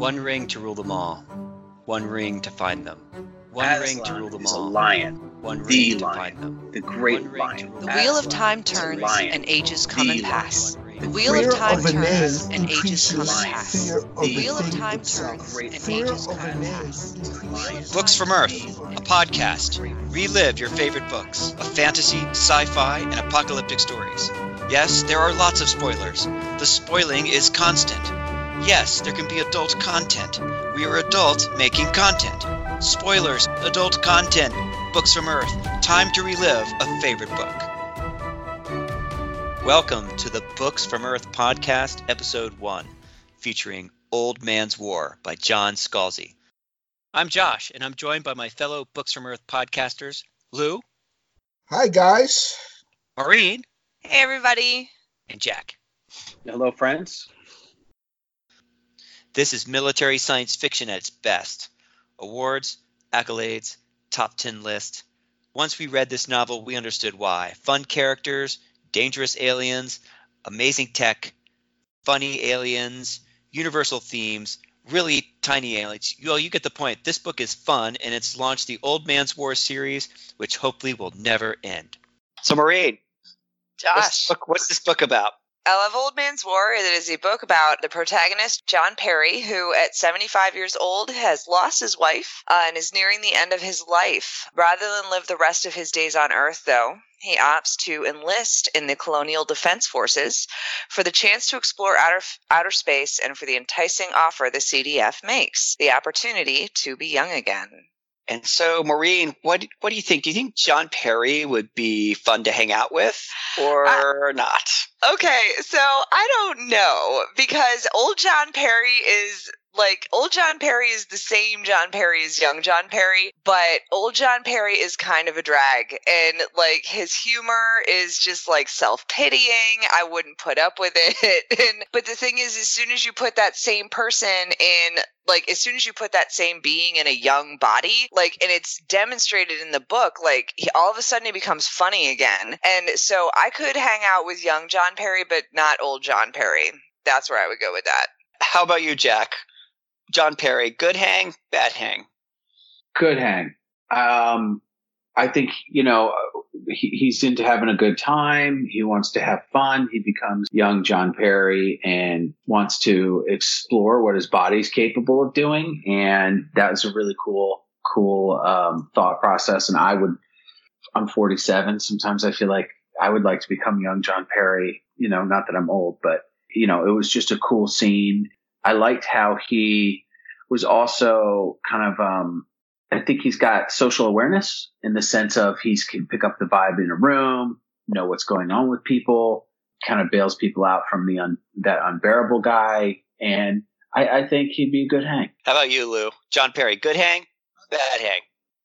One ring to rule them all. One ring to find them. One ring to rule them is a all. lion, One the ring to lion, find them. the great One ring lion. The them wheel of time turns and ages come the and pass. One ring The wheel of time of turns and ages come and pass. The the wheel of time turns and ages come and pass. Books from Earth, a podcast. Relive your favorite books of fantasy, sci fi, and apocalyptic stories. Yes, there are lots of spoilers. The spoiling is constant. Yes, there can be adult content. We are adults making content. Spoilers, adult content, books from Earth. Time to relive a favorite book. Welcome to the Books from Earth podcast, episode 1, featuring Old Man's War by John Scalzi. I'm Josh, and I'm joined by my fellow Books from Earth podcasters, Lou, Hi, guys. Maureen, Hey, everybody. and Jack. Hello, friends. This is military science fiction at its best. Awards, accolades, top 10 list. Once we read this novel, we understood why. Fun characters, dangerous aliens, amazing tech, funny aliens, universal themes, really tiny aliens. Well, you get the point. This book is fun, and it's launched the Old Man's War series, which hopefully will never end. So, Maureen, what's, Josh. this book, what's this book about? I Love Old Man's War. It is a book about the protagonist, John Perry, who at 75 years old has lost his wife uh, and is nearing the end of his life. Rather than live the rest of his days on Earth, though, he opts to enlist in the Colonial Defense Forces for the chance to explore outer, outer space and for the enticing offer the CDF makes the opportunity to be young again. And so, Maureen, what what do you think? Do you think John Perry would be fun to hang out with, or not? Okay, so I don't know because old John Perry is like old John Perry is the same John Perry as young John Perry, but old John Perry is kind of a drag and like his humor is just like self-pitying. I wouldn't put up with it. And but the thing is as soon as you put that same person in like as soon as you put that same being in a young body like and it's demonstrated in the book like he, all of a sudden he becomes funny again and so i could hang out with young john perry but not old john perry that's where i would go with that How about you, Jack? John Perry, good hang, bad hang. Good hang. Um, I think you know he, he's into having a good time. He wants to have fun. He becomes young John Perry and wants to explore what his body's capable of doing. And that was a really cool, cool um, thought process. And I would, I'm 47. Sometimes I feel like I would like to become young John Perry. You know, not that I'm old, but you know, it was just a cool scene. I liked how he was also kind of um, I think he's got social awareness in the sense of he can pick up the vibe in a room, know what's going on with people, kind of bails people out from the un, that unbearable guy, and I, I think he'd be a good hang. How about you, Lou? John Perry, good hang, bad hang.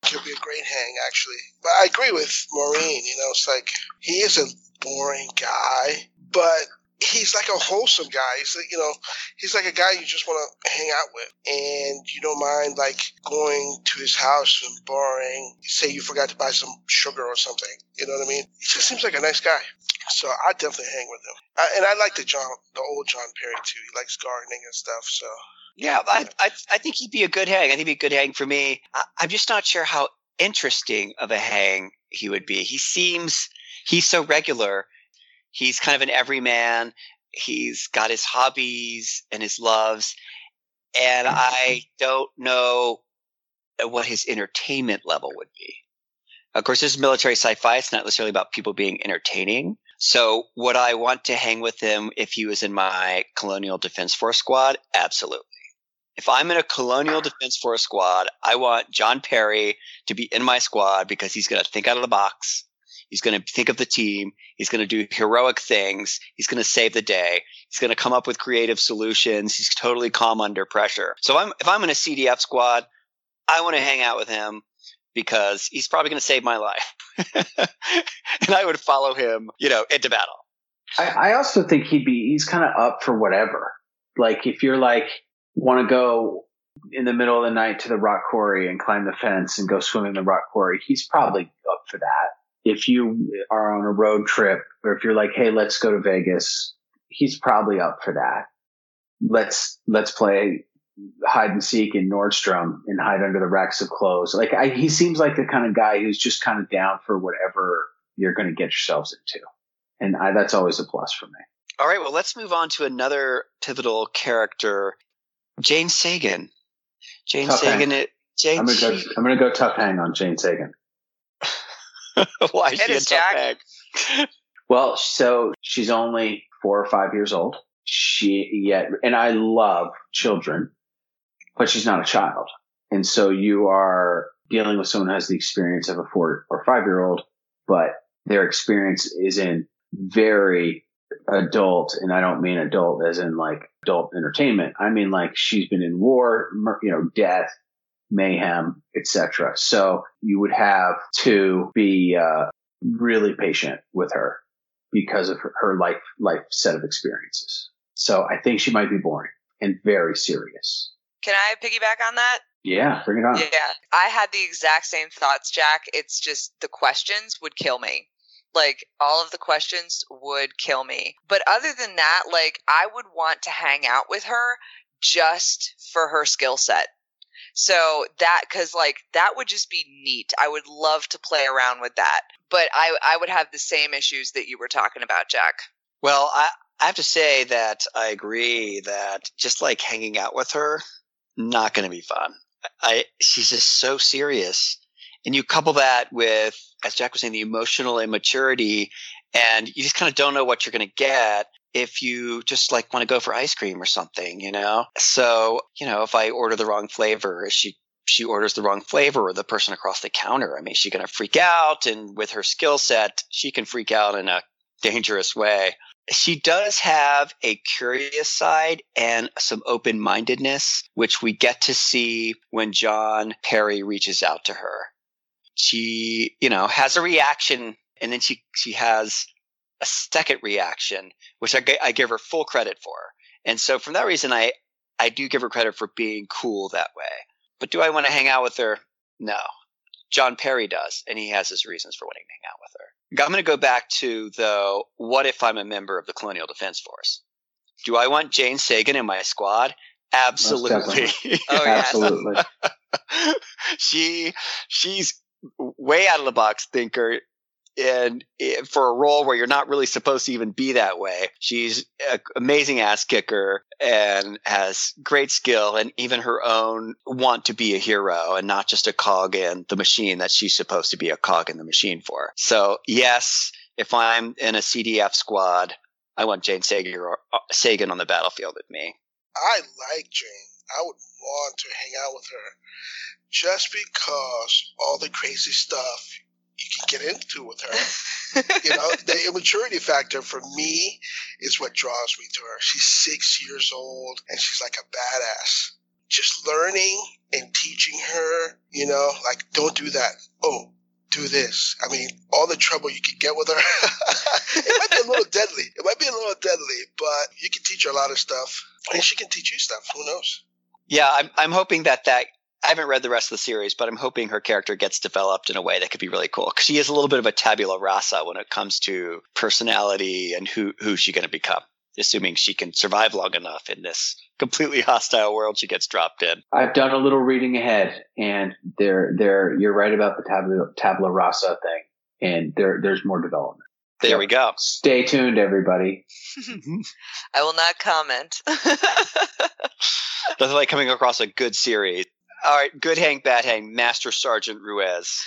He'll be a great hang, actually. But I agree with Maureen. You know, it's like he is a boring guy, but he's like a wholesome guy. He's like, you know, he's like a guy you just want to hang out with, and you don't mind like going to his house and borrowing. Say you forgot to buy some sugar or something. You know what I mean? He just seems like a nice guy. So I definitely hang with him. I, and I like the John, the old John Perry too. He likes gardening and stuff. So Yeah, I, I, I think he'd be a good hang. I think he'd be a good hang for me. I, I'm just not sure how interesting of a hang he would be. He seems he's so regular. He's kind of an everyman. He's got his hobbies and his loves, and mm-hmm. I don't know uh, what his entertainment level would be. Of course, this is military sci-fi. It's not necessarily about people being entertaining. So, would I want to hang with him if he was in my Colonial Defense Force squad? Absolutely. If I'm in a Colonial Defense Force squad, I want John Perry to be in my squad because he's going to think out of the box. He's going to think of the team. He's going to do heroic things. He's going to save the day. He's going to come up with creative solutions. He's totally calm under pressure. So if I'm, if I'm in a CDF squad, I want to hang out with him because he's probably going to save my life. and I would follow him, you know, into battle. I, I also think he'd be he's kind of up for whatever. Like if you're like want to go in the middle of the night to the rock quarry and climb the fence and go swim in the rock quarry, he's probably up for that. If you are on a road trip or if you're like, hey, let's go to Vegas, he's probably up for that. Let's let's play hide and seek in Nordstrom and hide under the racks of clothes. Like I, he seems like the kind of guy who's just kind of down for whatever you're going to get yourselves into, and I, that's always a plus for me. All right, well, let's move on to another pivotal character, Jane Sagan. Jane Tough Sagan. It, Jane. I'm gonna go. I'm gonna go tough hang on Jane Sagan. why is It she is tough Jack. hang? Well, so she's only four or five years old. She yet, and I love children, but she's not a child. And so you are dealing with someone who has the experience of a four or five year old, but their experience is in very adult. And I don't mean adult as in like adult entertainment. I mean like she's been in war, you know, death, mayhem, etc. So you would have to be, uh, really patient with her because of her, her life life set of experiences. So I think she might be boring and very serious. Can I piggyback on that? Yeah, bring it on. Yeah, I had the exact same thoughts, Jack. It's just the questions would kill me. Like all of the questions would kill me. But other than that, like I would want to hang out with her just for her skill set. So that cuz like that would just be neat. I would love to play around with that. But I I would have the same issues that you were talking about, Jack. Well, I, I have to say that I agree that just like hanging out with her, not going to be fun. I she's just so serious, and you couple that with, as Jack was saying, the emotional immaturity, and you just kind of don't know what you're going to get if you just like want to go for ice cream or something, you know. So you know, if I order the wrong flavor, she she orders the wrong flavor or the person across the counter. I mean, she's going to freak out? And with her skill set, she can freak out in a dangerous way she does have a curious side and some open mindedness, which we get to see when John Perry reaches out to her. She, you know, has a reaction and then she, she has a second reaction, which I, I give her full credit for. And so from that reason, I, I do give her credit for being cool that way. But do I want to hang out with her? No. John Perry does, and he has his reasons for wanting to hang out with her. I'm going to go back to though. What if I'm a member of the Colonial Defense Force? Do I want Jane Sagan in my squad? Absolutely. Oh. Absolutely. she she's way out of the box thinker and it- for a role where you're not really supposed to even be that way. She's an amazing ass kicker and has great skill and even her own want to be a hero and not just a cog in the machine that she's supposed to be a cog in the machine for. So yes if i'm in a cdf squad i want jane sagan, or, uh, sagan on the battlefield with me. I like Jane. I would want to hang out with her just because all the crazy stuff get into with her. you know, the immaturity factor for me is what draws me to her. She's six years old and she's like a badass. Just learning and teaching her, you know, like, don't do that. Oh, do this. I mean, all the trouble you could get with her. it might be a little deadly. It might be a little deadly, but you can teach her a lot of stuff. And she can teach you stuff. Who knows? Yeah, I'm I'm hoping that that I haven't read the rest of the series, but I'm hoping her character gets developed in a way that could be really cool. Because she is a little bit of a tabula rasa when it comes to personality and who who's she going to become. Assuming she can survive long enough in this completely hostile world she gets dropped in. I've done a little reading ahead, and there, there, you're right about the tabula, tabula rasa thing, and there, there's more development. There we go. Stay tuned, everybody. I will not comment. That's like coming across a good series. All right, good hang, bad hang, Master Sergeant Ruiz.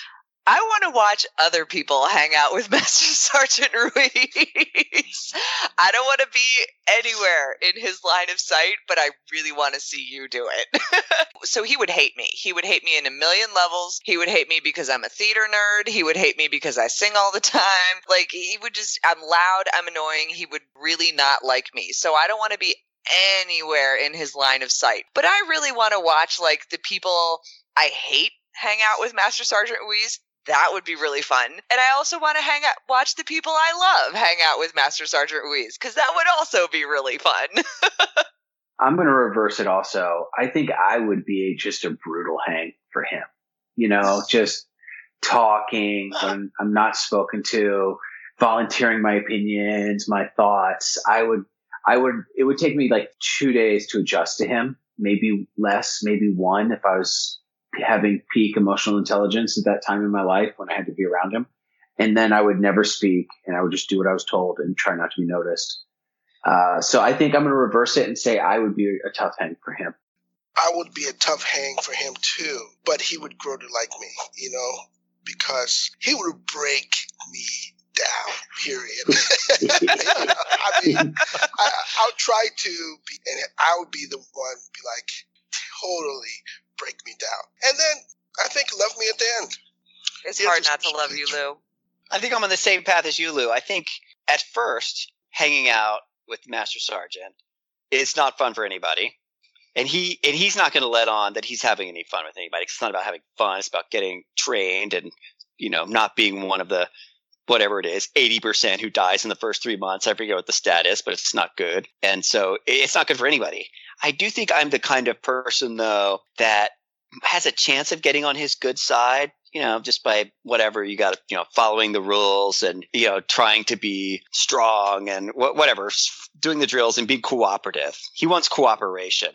I want to watch other people hang out with Master Sergeant Ruiz. I don't want to be anywhere in his line of sight, but I really want to see you do it. so he would hate me. He would hate me in a million levels. He would hate me because I'm a theater nerd. He would hate me because I sing all the time. Like, he would just, I'm loud, I'm annoying. He would really not like me. So I don't want to be anywhere in his line of sight. But I really want to watch, like, the people I hate hang out with Master Sergeant Ruiz that would be really fun. And I also want to hang out, watch the people I love hang out with Master Sergeant Ruiz because that would also be really fun. I'm going to reverse it also. I think I would be just a brutal hang for him. You know, just talking when I'm not spoken to, volunteering my opinions, my thoughts. I would, I would, it would take me like two days to adjust to him maybe less, maybe one if I was having peak emotional intelligence at that time in my life when I had to be around him. And then I would never speak and I would just do what I was told and try not to be noticed. Uh, so I think I'm going to reverse it and say I would be a, a tough hang for him. I would be a tough hang for him too, but he would grow to like me, you know, because he would break me down. Period. you know, I mean, I, I'll try to be, and I would be the one be like totally break me down, and then I think love me at the end. It's Here's hard not to love you, Lou. I think I'm on the same path as you, Lou. I think at first, hanging out with Master Sergeant is not fun for anybody. And he and he's not going to let on that he's having any fun with anybody. 'cause It's not about having fun. It's about getting trained and you know not being one of the whatever it is, eighty percent who dies in the first three months. I forget what the stat is, but it's not good. And so it's not good for anybody. I do think I'm the kind of person though that has a chance of getting on his good side you know, just by whatever you got, you know, following the rules and you know, trying to be strong and wh- whatever, doing the drills and being cooperative. He wants cooperation.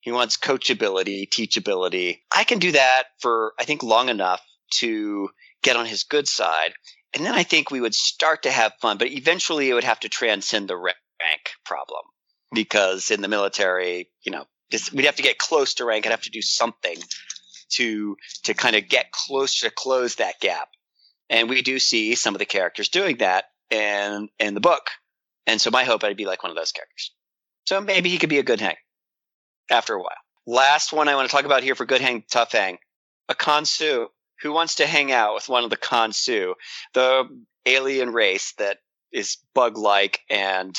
He wants coachability, teachability. I can do that for I think long enough to get on his good side, and then I think we would start to have fun. But eventually, it would have to transcend the rank problem because in the military, you know, we'd have to get close to rank. I'd have to do something to to kind of get close to close that gap. And we do see some of the characters doing that in in the book. And so my hope I'd be like one of those characters. So maybe he could be a good hang after a while. Last one I want to talk about here for good hang, tough hang. A Consu. Who wants to hang out with one of the Consu, the alien race that is bug like and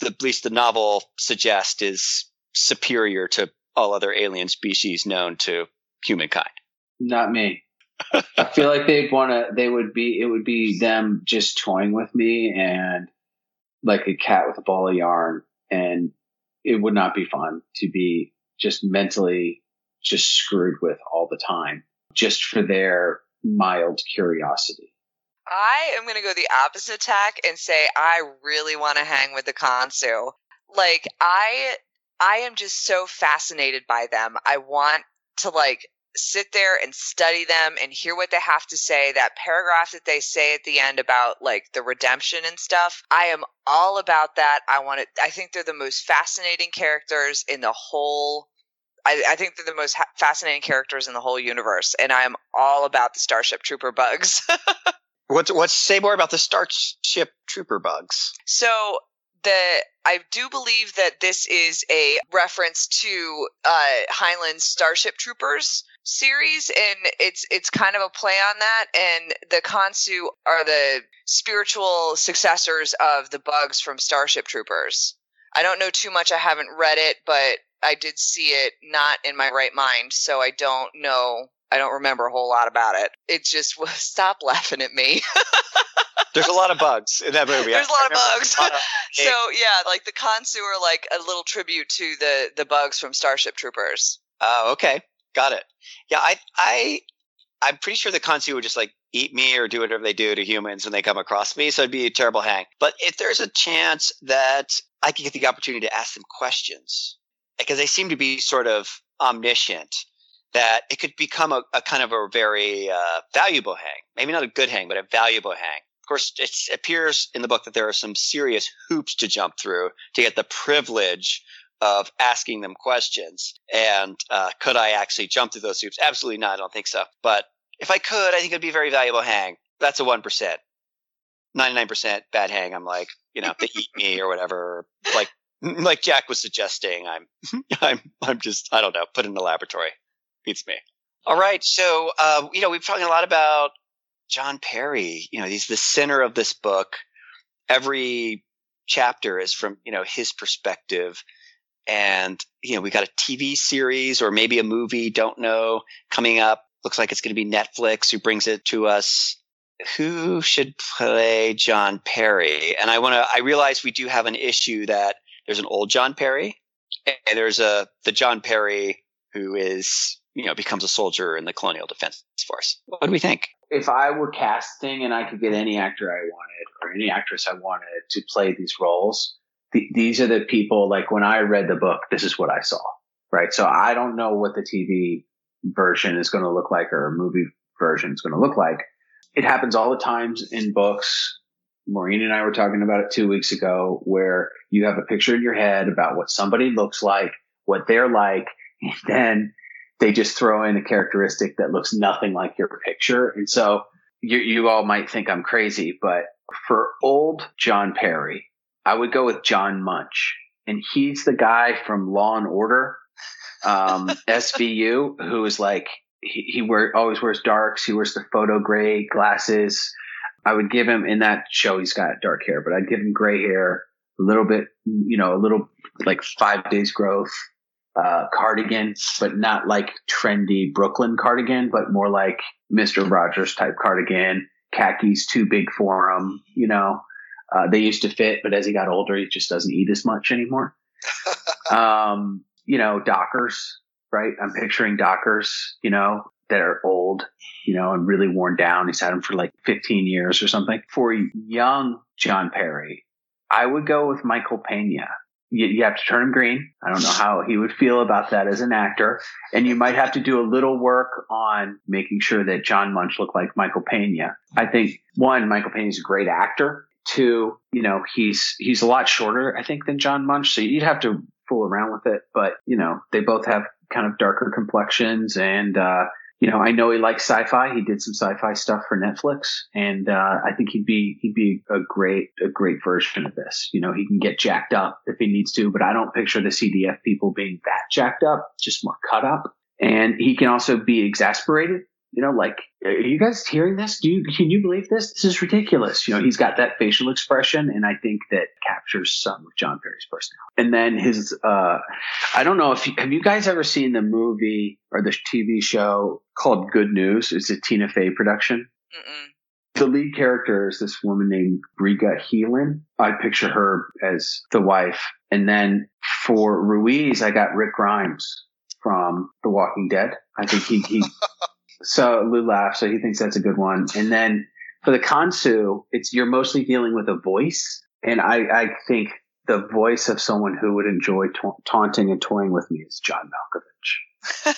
the, at least the novel suggests is superior to all other alien species known to humankind. Not me. I feel like they'd want to. They would be. It would be them just toying with me and like a cat with a ball of yarn, and it would not be fun to be just mentally just screwed with all the time, just for their mild curiosity. I am going to go the opposite tack and say I really want to hang with the Consu. Like I I am just so fascinated by them. I want to like sit there and study them and hear what they have to say. That paragraph that they say at the end about like the redemption and stuff. I am all about that. I want to I think they're the most fascinating characters in the whole I, I think they're the most ha- fascinating characters in the whole universe, and I am all about the Starship Trooper bugs. What's what's say more about the Starship Trooper bugs? So the I do believe that this is a reference to uh, Heinlein's Starship Troopers series, and it's it's kind of a play on that. And the Consu are the spiritual successors of the bugs from Starship Troopers. I don't know too much. I haven't read it, but I did see it not in my right mind, so I don't know. I don't remember a whole lot about it. It just was stop laughing at me. There's a lot of bugs in that movie. There's a I lot of bugs. lot of- so yeah, like the Consu are like a little tribute to the the bugs from Starship Troopers. Oh, okay, got it. Yeah, I, I, I'm pretty sure the Consu would just like eat me or do whatever they do to humans when they come across me. So it'd be a terrible hang. But if there's a chance that I could get the opportunity to ask them questions, because they seem to be sort of omniscient, that it could become a, a kind of a very uh, valuable hang. Maybe not a good hang, but a valuable hang. Of course, it appears in the book that there are some serious hoops to jump through to get the privilege of asking them questions. And uh, could I actually jump through those hoops? Absolutely not. I don't think so. But if I could, I think it'd be a very valuable hang. That's a one percent. Ninety nine percent bad hang. I'm like, you know, they eat me or whatever. Like, like Jack was suggesting. I'm, I'm, I'm just, I don't know. Put in the laboratory. Beats me. All right. So, uh, you know, we've talking a lot about John Perry. You know, he's the center of this book. Every chapter is from you know his perspective and you know we got a tv series or maybe a movie don't know coming up looks like it's going to be netflix who brings it to us who should play john perry and i want to i realize we do have an issue that there's an old john perry and there's a the john perry who is you know becomes a soldier in the colonial defense force what do we think If I were casting and I could get any actor I wanted or any actress I wanted to play these roles, th- these are the people. Like when I read the book, this is what I saw. right? So I don't know what the TV version is going to look like or a movie version is going to look like. It happens all the times in books. Maureen and I were talking about it two weeks ago where you have a picture in your head about what somebody looks like, what they're like, and then they just throw in a characteristic that looks nothing like your picture. And so you, you all might think I'm crazy, but for old John Perry, I would go with John Munch. And he's the guy from Law and Order, um, SVU, who is like, he, he wear, always wears darks. He wears the photo gray glasses. I would give him in that show, he's got dark hair, but I'd give him gray hair, a little bit, you know, a little like five days growth, uh, cardigan, but not like trendy Brooklyn cardigan, but more like Mr. Rogers type cardigan, khakis too big for him, you know. Uh, they used to fit, but as he got older, he just doesn't eat as much anymore. um, you know, Dockers, right? I'm picturing Dockers, you know, that are old, you know, and really worn down. He's had them for like 15 years or something. For young John Perry, I would go with Michael Pena. You, you, have to turn him green. I don't know how he would feel about that as an actor. And you might have to do a little work on making sure that John Munch looked like Michael Pena. I think one, Michael Pena is a great actor. Two, you know, he's he's a lot shorter, I think, than John Munch. So you'd have to fool around with it. But, you know, they both have kind of darker complexions and uh, you know, I know he likes sci-fi. He did some sci-fi stuff for Netflix, and uh, I think he'd be he'd be a great a great version of this. You know, he can get jacked up if he needs to, but I don't picture the CDF people being that jacked up, just more cut up. And he can also be exasperated you know, like, are you guys hearing this? Do you, can you believe this? This is ridiculous. You know, he's got that facial expression, and I think that captures some of John Perry's personality. And then his, uh, I don't know if, you, have you guys ever seen the movie or the TV show called Good News? It's a Tina Fey production. Mm-mm. The lead character is this woman named Briga Heelan. I picture her as the wife. And then for Ruiz, I got Rick Grimes from The Walking Dead. I think he, he So Lou laughs, so he thinks that's a good one. And then for the Consu, it's you're mostly dealing with a voice, and I, I think the voice of someone who would enjoy ta- taunting and toying with me is John Malkovich.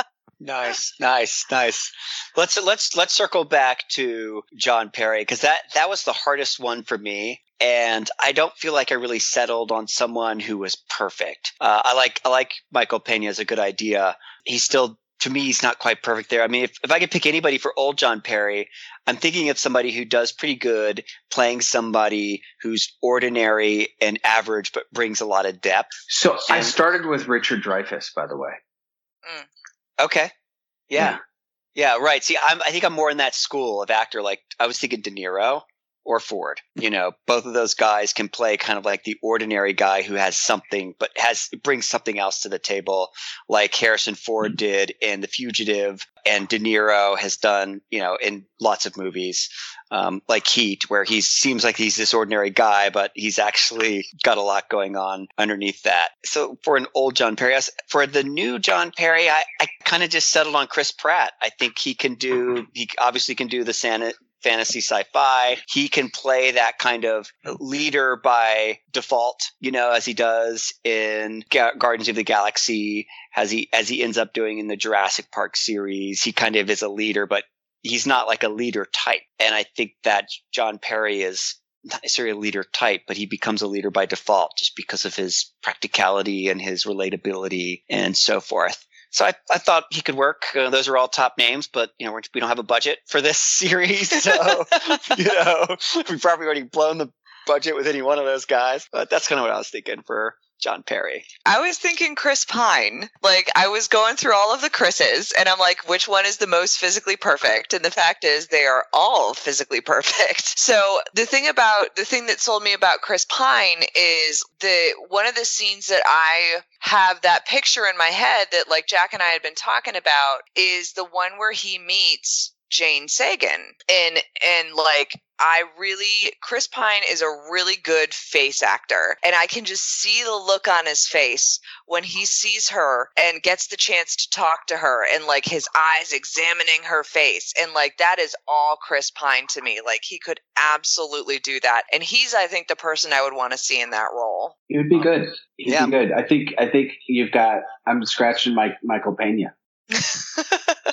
nice, nice, nice. Let's let's let's circle back to John Perry because that that was the hardest one for me and I don't feel like I really settled on someone who was perfect. Uh, I like I like Michael Pena as a good idea. He still to me, he's not quite perfect there. I mean, if, if I could pick anybody for old John Perry, I'm thinking of somebody who does pretty good playing somebody who's ordinary and average, but brings a lot of depth. So and, I started with Richard Dreyfuss, by the way. Mm. Okay. Yeah. yeah. yeah. right. See, I'm, I think I'm more in that school of actor. Like I was thinking De Niro or Ford. You know, both of those guys can play kind of like the ordinary guy who has something, but has brings something else to the table, like Harrison Ford did in The Fugitive, and De Niro has done, you know, in lots of movies, um, like Heat, where he seems like he's this ordinary guy, but he's actually got a lot going on underneath that. So for an old John Perry, for the new John Perry, I, I kind of just settled on Chris Pratt. I think he can do, he obviously can do the Santa fantasy sci-fi. He can play that kind of leader by default, you know, as he does in Ga- of the Galaxy, as he as he ends up doing in the Jurassic Park series. He kind of is a leader, but he's not like a leader type. And I think that John Perry is not necessarily a leader type, but he becomes a leader by default just because of his practicality and his relatability and so forth. So I, I thought he could work. Uh, those are all top names, but you know we're, we do not have a budget for this series, so you know we've probably already blown the budget with any one of those guys. But that's kind of what I was thinking for John Perry. I was thinking Chris Pine. Like I was going through all of the Chris's and I'm like, which one is the most physically perfect? And the fact is they are all physically perfect. So the thing about the thing that sold me about Chris Pine is the one of the scenes that I have that picture in my head that like Jack and I had been talking about is the one where he meets Jane Sagan and and like I really, Chris Pine is a really good face actor. And I can just see the look on his face when he sees her and gets the chance to talk to her and like his eyes examining her face. And like that is all Chris Pine to me. Like he could absolutely do that. And he's, I think, the person I would want to see in that role. He would be um, good. He'd Yeah. be good. I think. I think you've got. I'm scratching my, Michael Pena.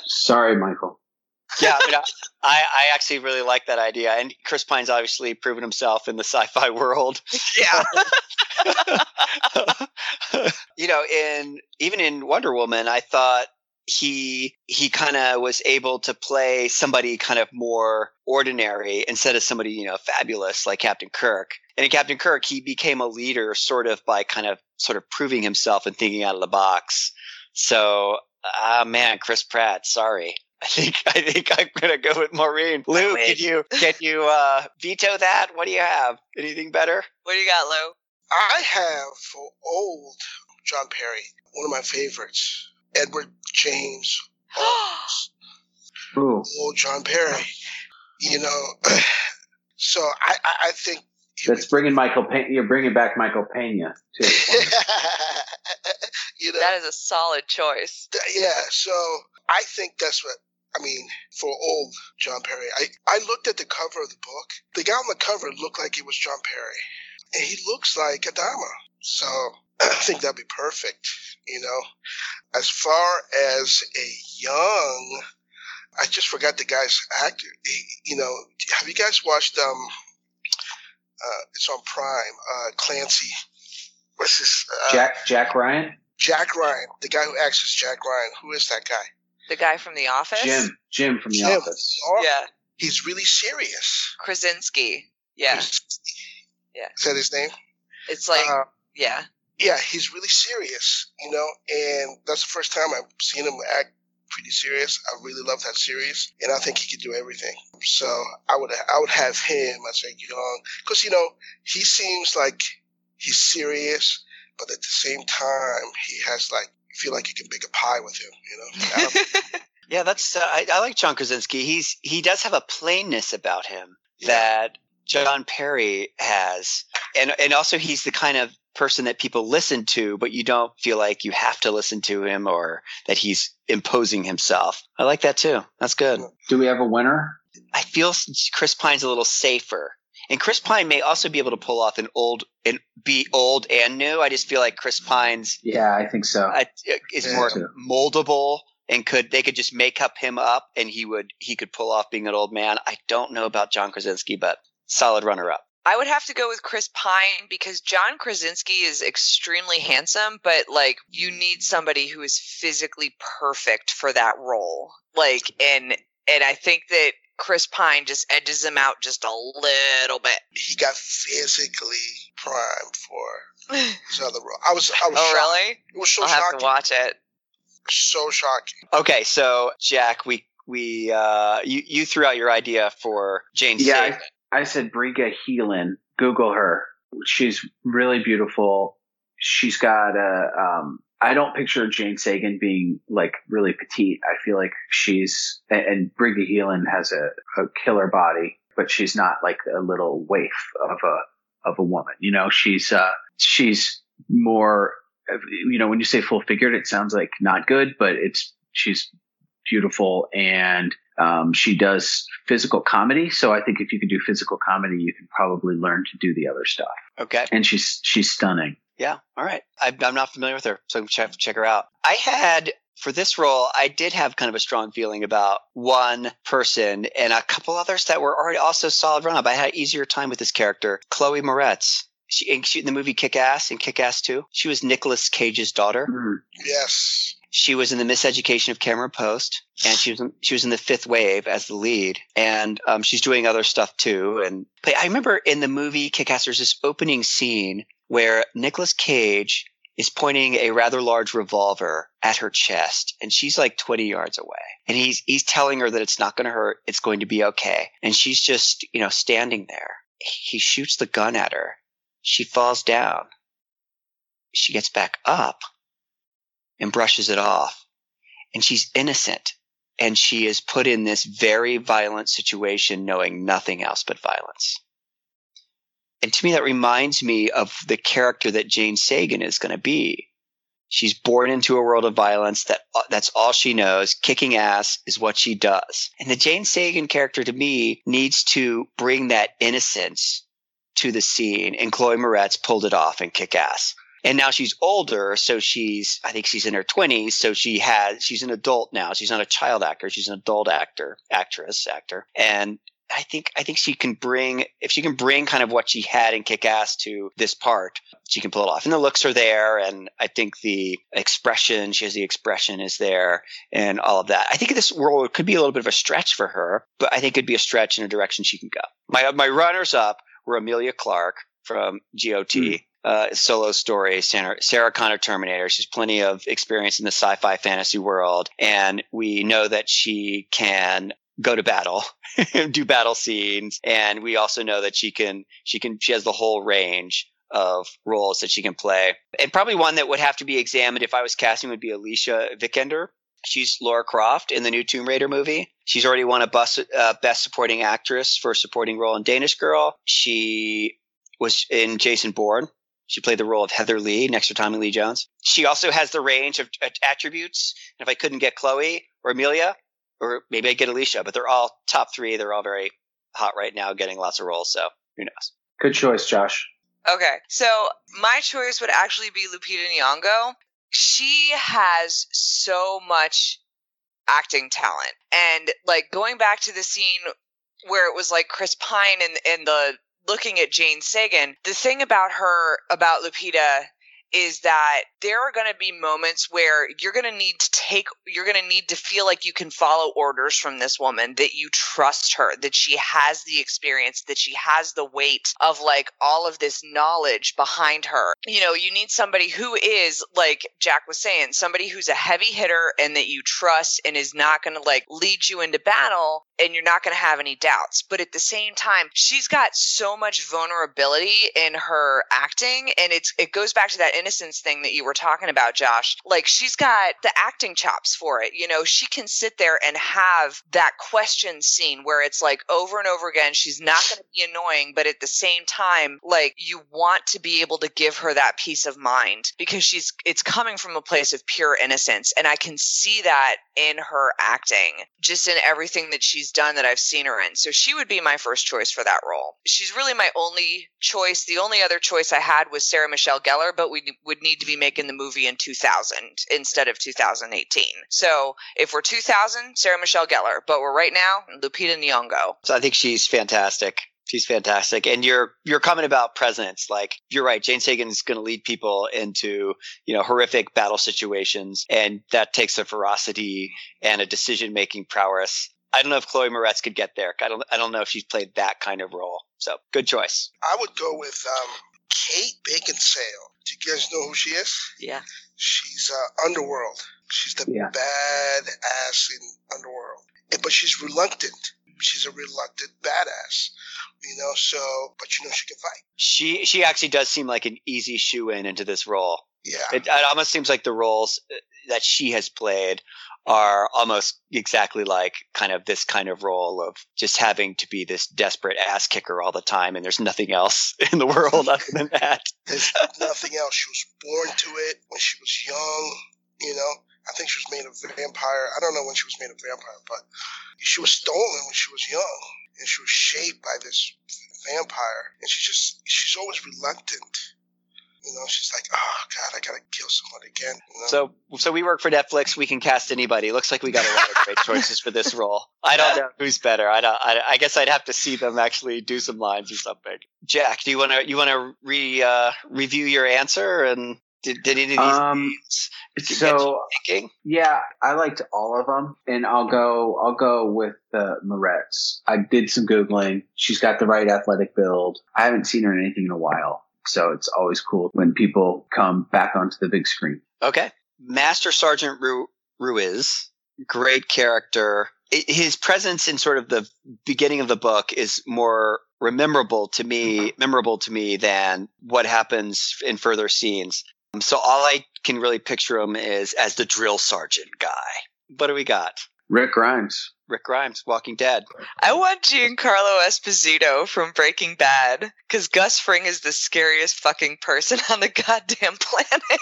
Sorry, Michael. Yeah, I, mean, I, I actually really like that idea, and Chris Pine's obviously proven himself in the sci-fi world. yeah. you know, in even in Wonder Woman, I thought he he kind of was able to play somebody kind of more ordinary instead of somebody you know fabulous like Captain Kirk. And in Captain Kirk, he became a leader sort of by kind of sort of proving himself and thinking out of the box. So, ah man, Chris Pratt, sorry. I think I think I'm gonna go with Maureen. Lou, can you can you uh, veto that? What do you have? Anything better? What do you got, Lou? I have for old John Perry, one of my favorites, Edward James Olmos. Ooh. old John Perry. You know, so I, I, I think That's bringing Michael Pena. You're bringing back Michael Pena too. you know, that is a solid choice. th- yeah. So I think that's what I mean for old John Perry. I I looked at the cover of the book. The guy on the cover looked like he was John Perry, and he looks like Adama. So I think that'd be perfect. You know, as far as a young. I just forgot the guy's actor. He, you know, have you guys watched um uh it's on Prime, uh Clancy. What's his uh, Jack Jack Ryan, Jack Ryan, the guy who acts as Jack Ryan. Who is that guy? The guy from The Office? Jim Jim from The Jim. Office. Oh, Yeah. He's really serious. Krasinski. Yeah. Yeah. Is that his name? It's like, Uh, yeah. yeah, he's really serious, you know, and that's the first time I've seen him act pretty serious. I really love that series, and I think he could do everything. So I would I would have him as a young, because you know he seems like he's serious, but at the same time he has like you feel like you can bake a pie with him, you know. Yeah, that's uh, I, I like John Krasinski. He's he does have a plainness about him Yeah. that John Perry has, and and also he's the kind of person that people listen to, but you don't feel like you have to listen to him or that he's imposing himself. I like that too. That's good. Do we have a winner? I feel Chris Pine's a little safer. And Chris Pine may also be able to pull off an old and be old and new. I just feel like Chris Pine's Yeah, I think so. uh, is Yeah. more moldable and could they could just make up him up and he would he could pull off being an old man. I don't know about John Krasinski, but solid runner up. I would have to go with Chris Pine because John Krasinski is extremely handsome, but like you need somebody who is physically perfect for that role. Like and and I think that Chris Pine just edges him out just a little bit. he got physically primed for his other role. I was I was oh shocked. really? It was so I'll have to watch it. So shocking. Okay, so Jack, we we uh you you threw out your idea for Jane yeah, Safe. I, I said Briga Heelan. Google her. She's really beautiful. She's got a. Um, I don't picture Jane Sagan being like really petite. I feel like she's and, and Briga Heelan has a, a killer body, but she's not like a little waif of a of a woman. You know, she's uh she's more. You know, when you say full figured, it sounds like not good, but it's she's beautiful and um, she does physical comedy. So I think if you can do physical comedy, you can probably learn to do the other stuff. Okay. And she's she's stunning. Yeah. All right. I, I'm not familiar with her, so check check her out. I had for this role, I did have kind of a strong feeling about one person and a couple others that were already also solid run up. I had an easier time with this character, Chloe Moretz. She in, she, in the movie Kick Ass and Kick Ass 2. She was Nicolas Cage's daughter. Mm. Yes. She was in the Miseducation of Cameron Post, and she was in, she was in the Fifth Wave as the lead, and um, she's doing other stuff too. And but I remember in the movie Kick Ass, there's this opening scene where Nicolas Cage is pointing a rather large revolver at her chest, and she's like 20 yards away, and he's he's telling her that it's not going to hurt, it's going to be okay, and she's just you know standing there. He shoots the gun at her. She falls down. She gets back up and brushes it off. And she's innocent and she is put in this very violent situation knowing nothing else but violence. And to me, that reminds me of the character that Jane Sagan is going to be. She's born into a world of violence that that's all she knows. Kicking ass is what she does. And the Jane Sagan character to me needs to bring that innocence to the scene. And Chloe Moretz pulled it off in Kick Ass. And now she's older, so she's I think she's in her twenties, so she has she's an adult now. She's not a child actor, she's an adult actor, actress, actor. And I think I think she can bring if she can bring kind of what she had in Kick Ass to this part, she can pull it off. And the looks are there, and I think the expression she has the expression is there, and all of that. I think this role could be a little bit of a stretch for her, but I think it'd be a stretch in a direction she can go. My my runners up were Emilia Clarke from GOT. Mm. Uh, solo story, Sarah, Sarah Connor Terminator. She's plenty of experience in the sci-fi fantasy world, and we know that she can go to battle, do battle scenes, and we also know that she can she can she has the whole range of roles that she can play. And probably one that would have to be examined if I was casting would be Alicia Vikander. She's Laura Croft in the new Tomb Raider movie. She's already won a bus, uh, Best Supporting Actress for a supporting role in Danish Girl. She was in Jason Bourne. She played the role of Heather Lee next to Tommy Lee Jones. She also has the range of uh, attributes. And if I couldn't get Chloe or Emilia, or maybe I get Alicia, but they're all top three. They're all very hot right now, getting lots of roles. So who knows? Good choice, Josh. Okay, so my choice would actually be Lupita Nyong'o. She has so much acting talent, and like going back to the scene where it was like Chris Pine and and the looking at Jane Sagan. The thing about her about Lupita is that there are going to be moments where you're going to need to take you're going to need to feel like you can follow orders from this woman that you trust her that she has the experience that she has the weight of like all of this knowledge behind her. You know you need somebody who is like jack was saying somebody who's a heavy hitter and that you trust and is not going to like lead you into battle and you're not going to have any doubts. But at the same time she's got so much vulnerability in her acting and it's it goes back to that innocence thing that you were talking about, Josh. Like she's got the acting chops for it. You know, she can sit there and have that question scene where it's like over and over again, she's not going to be annoying, but at the same time, like you want to be able to give her that peace of mind because she's, it's coming from a place of pure innocence. And I can see that in her acting, just in everything that she's done that I've seen her in. So she would be my first choice for that role. She's really my only choice. The only other choice I had was Sarah Michelle Gellar, but we would need to be making the movie in 2000 instead of 2018. So if we're 2000, Sarah Michelle Gellar, but we're right now Lupita Nyong'o. So I think she's fantastic. She's fantastic. And your your comment about presence, like you're right, Jane Sagan's going to lead people into, you know, horrific battle situations and that takes a ferocity and a decision-making prowess. I don't know if Chloe Moretz could get there. I don't I don't know if she's played that kind of role. So, good choice. I would go with um, Kate Beckinsale. Do you guys know who she is? Yeah. She's uh, Underworld. She's the yeah. bad ass in Underworld. But she's reluctant. She's a reluctant badass. You know, so but you know she can fight. She she actually does seem like an easy shoe in into this role. Yeah. It, it almost seems like the roles uh, that she has played are almost exactly like kind of this kind of role of just having to be this desperate ass kicker all the time and there's nothing else in the world other than that. There's nothing else. She was born to it when she was young, you know. I think she was made a vampire. I don't know when she was made a vampire, but she was stolen when she was young and she was shaped by this vampire and she just she's always reluctant you know, she's like, "Oh God, I gotta kill someone again." You know? So, so we work for Netflix. We can cast anybody. Looks like we got a lot of great choices for this role. I don't know who's better. I don't. I, I, guess I'd have to see them actually do some lines or something. Jack, do you want to you want to re uh, review your answer and did, did any of these um, so yeah i liked all of them and i'll go i'll go with the moretz i did some googling she's got the right athletic build i haven't seen her in anything in a while so it's always cool when people come back onto the big screen. Okay. Master Sergeant Ru- Ruiz, great character. His presence in sort of the beginning of the book is more memorable to me, mm-hmm. memorable to me than what happens in further scenes. So all I can really picture him is as the drill sergeant guy. What do we got? Rick Grimes. Rick Grimes, Walking Dead. I want Giancarlo Esposito from Breaking Bad because Gus Fring is the scariest fucking person on the goddamn planet.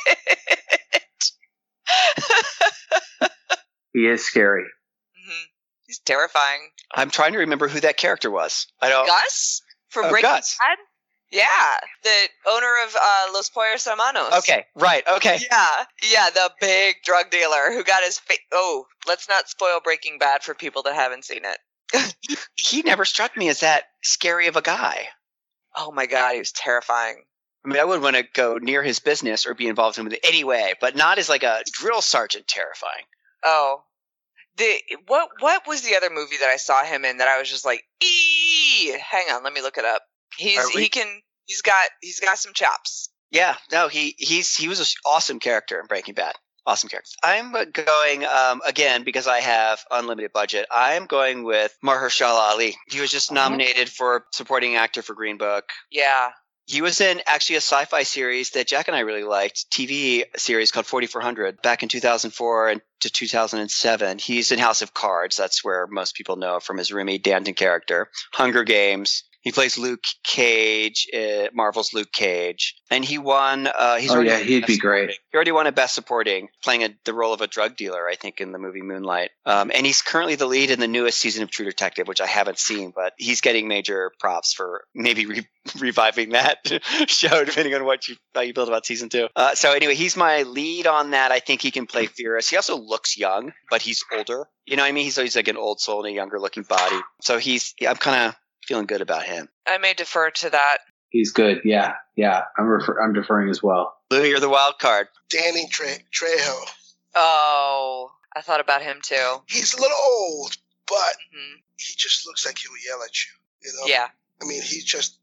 He is scary. Mhm. He's terrifying. I'm trying to remember who that character was. I don't. Gus from Oh, Breaking Gus. Bad. Yeah, the owner of uh, Los Pollos Hermanos. Okay, right. Okay. Yeah, yeah, the big drug dealer who got his face. Oh, let's not spoil Breaking Bad for people that haven't seen it. He never struck me as that scary of a guy. Oh my god, he was terrifying. I mean, I wouldn't want to go near his business or be involved in it in any way, but not as like a drill sergeant terrifying. Oh, the what? What was the other movie that I saw him in that I was just like, ee? Hang on, let me look it up. He's we- he can he's got he's got some chops. Yeah, no, he he's he was an awesome character in Breaking Bad. Awesome character. I'm going um, again because I have unlimited budget. I'm going with Mahershala Ali. He was just Oh. nominated for supporting actor for Green Book. Yeah. He was in actually a sci-fi series that Jack and I really liked, TV series called 4400 back in 2004 and to 2007. He's in House of Cards. That's where most people know from his Remy Danton character. Hunger Games. He plays Luke Cage, uh, Marvel's Luke Cage, and he won. Uh, he's Oh, yeah, he'd be great. He already won a Best Supporting, playing a, the role of a drug dealer, I think, in the movie Moonlight. Um, and he's currently the lead in the newest season of True Detective, which I haven't seen, but he's getting major props for maybe re- reviving that show, depending on what you how you build about season two. Uh, so anyway, he's my lead on that. I think he can play Furious. He also looks young, but he's older. You know what I mean? He's always like an old soul in a younger looking body. So he's I'm kind of feeling good about him. I may defer to that. He's good. Yeah, yeah. I'm refer- I'm deferring as well. Lou, you're the wild card. Danny Tre- Trejo. Oh, I thought about him too. He's a little old, but Mhm. he just looks like he would yell at you. You know? Yeah. I mean, he just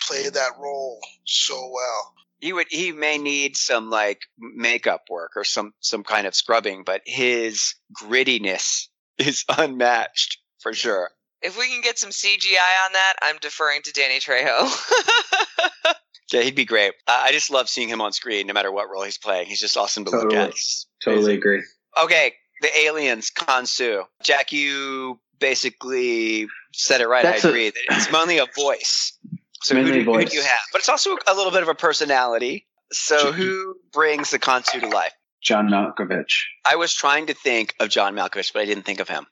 played that role so well. He would he may need some like makeup work or some some kind of scrubbing, but his grittiness is unmatched for sure. If we can get some CGI on that, I'm deferring to Danny Trejo. Yeah, he'd be great. I I just love seeing him on screen, no matter what role he's playing. He's just awesome to look at. He's Totally amazing. agree. Okay, the aliens, Consu. Jack, you basically said it right. That's I a- agree. that it's mainly a voice. So who Mainly do, who do you have? But it's also a little bit of a personality. So who brings the Consu to life? John Malkovich. I was trying to think of John Malkovich, but I didn't think of him.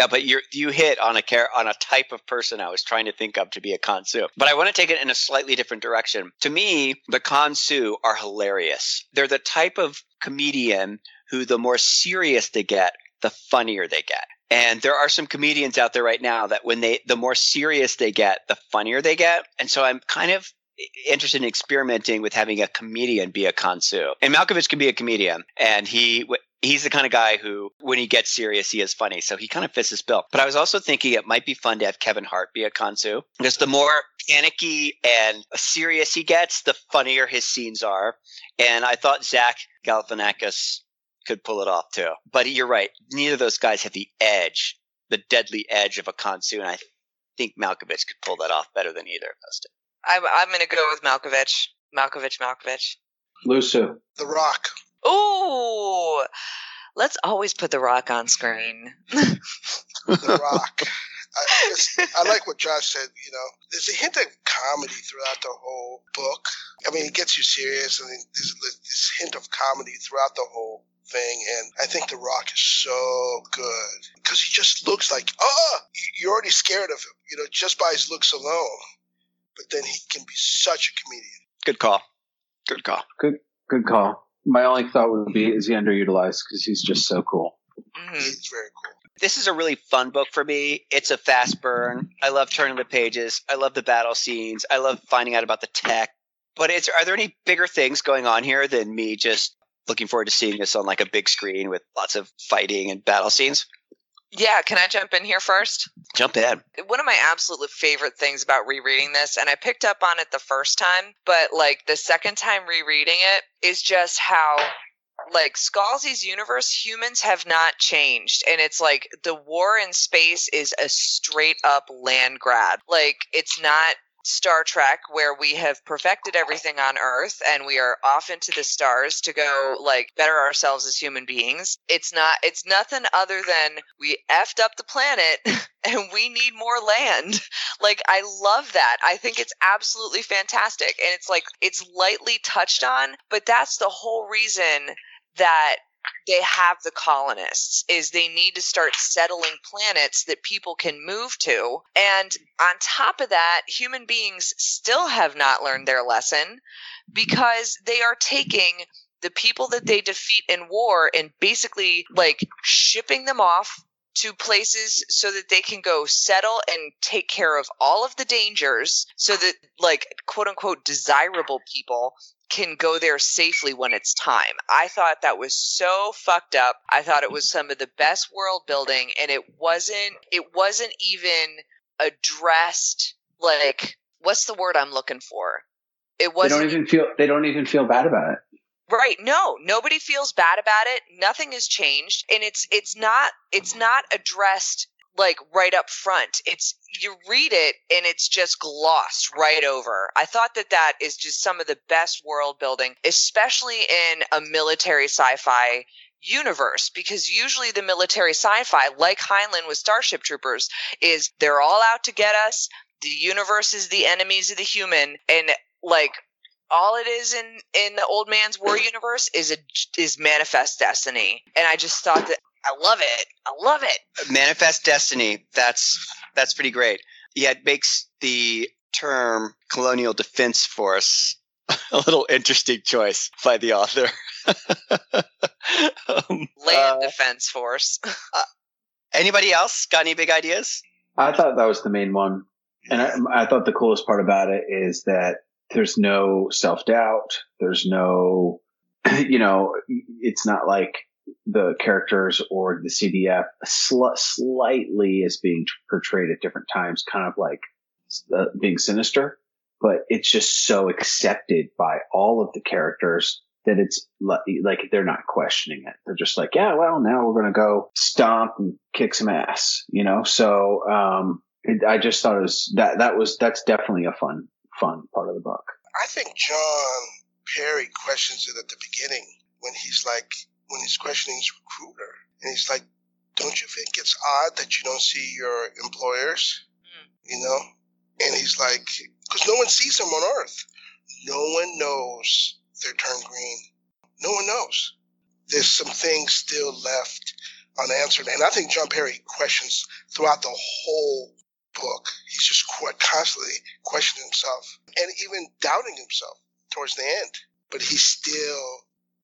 Yeah, but you you hit on a char- on a type of person I was trying to think of to be a Consu. But I want to take it in a slightly different direction. To me, the Consu are hilarious. They're the type of comedian who the more serious they get, the funnier they get. And there are some comedians out there right now that when they the more serious they get, the funnier they get. And so I'm kind of interested in experimenting with having a comedian be a Kansu. And Malkovich can be a comedian, and he he's the kind of guy who, when he gets serious, he is funny. So he kind of fits this bill. But I was also thinking it might be fun to have Kevin Hart be a Consu because the more panicky and serious he gets, the funnier his scenes are. And I thought Zach Galifianakis could pull it off too. But you're right; neither of those guys have the edge, the deadly edge of a Consu, and I think Malkovich could pull that off better than either of those two. I'm I'm gonna go with Malkovich. Malkovich. Malkovich. Lusu. The Rock. Ooh, let's always put The Rock on screen. The Rock. I, just, I like what Josh said. You know, there's a hint of comedy throughout the whole book. I mean, it gets you serious, and there's this hint of comedy throughout the whole thing. And I think The Rock is so good because he just looks like, oh, you're already scared of him. You know, just by his looks alone. But then he can be such a comedian. Good call. Good call. Good Good call. My only thought would be is he underutilized because he's just so cool. Mhm. He's very cool. This is a really fun book for me. It's a fast burn. I love turning the pages. I love the battle scenes. I love finding out about the tech. But it's are there any bigger things going on here than me just looking forward to seeing this on like a big screen with lots of fighting and battle scenes? Yeah, can I jump in here first? Jump in. one of my absolute favorite things about rereading this, and I picked up on it the first time, but like the second time rereading it is just how like Scalzi's universe, humans have not changed. And it's like the war in space is a straight up land grab. Like it's not Star Trek where we have perfected everything on Earth and we are off into the stars to go like better ourselves as human beings. It's not it's nothing other than we effed up the planet and we need more land. Like I love that. I think it's absolutely fantastic and it's like it's lightly touched on, but that's the whole reason that they have the colonists is they need to start settling planets that people can move to. And on top of that human beings still have not learned their lesson because they are taking the people that they defeat in war and basically like shipping them off to places so that they can go settle and take care of all of the dangers so that like quote unquote desirable people can go there safely when it's time. I thought that was so fucked up. I thought it was some of the best world building and it wasn't it wasn't even addressed like what's the word I'm looking for? It wasn't They don't even feel they don't even feel bad about it. Right. No, nobody feels bad about it. Nothing has changed and it's it's not it's not addressed like right up front. It's you read it and it's just glossed right over. I thought that that is just some of the best world building, especially in a military sci-fi universe because usually the military sci-fi like Heinlein with Starship Troopers is they're all out to get us. The universe is the enemies of the human and like all it is in in the old man's war universe is a is manifest destiny and i just thought that i love it i love it Manifest Destiny. That's that's pretty great. Yeah, it makes the term Colonial Defense Force a little interesting choice by the author. um, land uh, defense force anybody else got any big ideas? I thought that was the main one. And I, I thought the coolest part about it is that there's no self doubt. There's no, you know, it's not like the characters or the CDF sl- slightly is being portrayed at different times, kind of like uh, being sinister, but it's just so accepted by all of the characters that it's li- like they're not questioning it. They're just like, yeah, well, now we're going to go stomp and kick some ass, you know? So, um, I just thought it was that, that was, that's definitely a fun, fun part of the book. I think John Perry questions it at the beginning when he's like, when he's questioning his recruiter. And he's like, don't you think it's odd that you don't see your employers? Hmm. You know? And he's like, because no one sees them on Earth. No one knows they're turned green. No one knows. There's some things still left unanswered. And I think John Perry questions throughout the whole book. He's just qu- constantly questioning himself and even doubting himself towards the end. But he still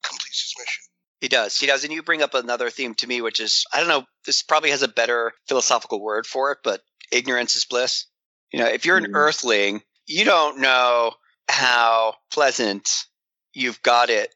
completes his mission. He does. He does. And you bring up another theme to me, which is I don't know, this probably has a better philosophical word for it, but ignorance is bliss. You know, if you're an Mhm. earthling, you don't know how pleasant you've got it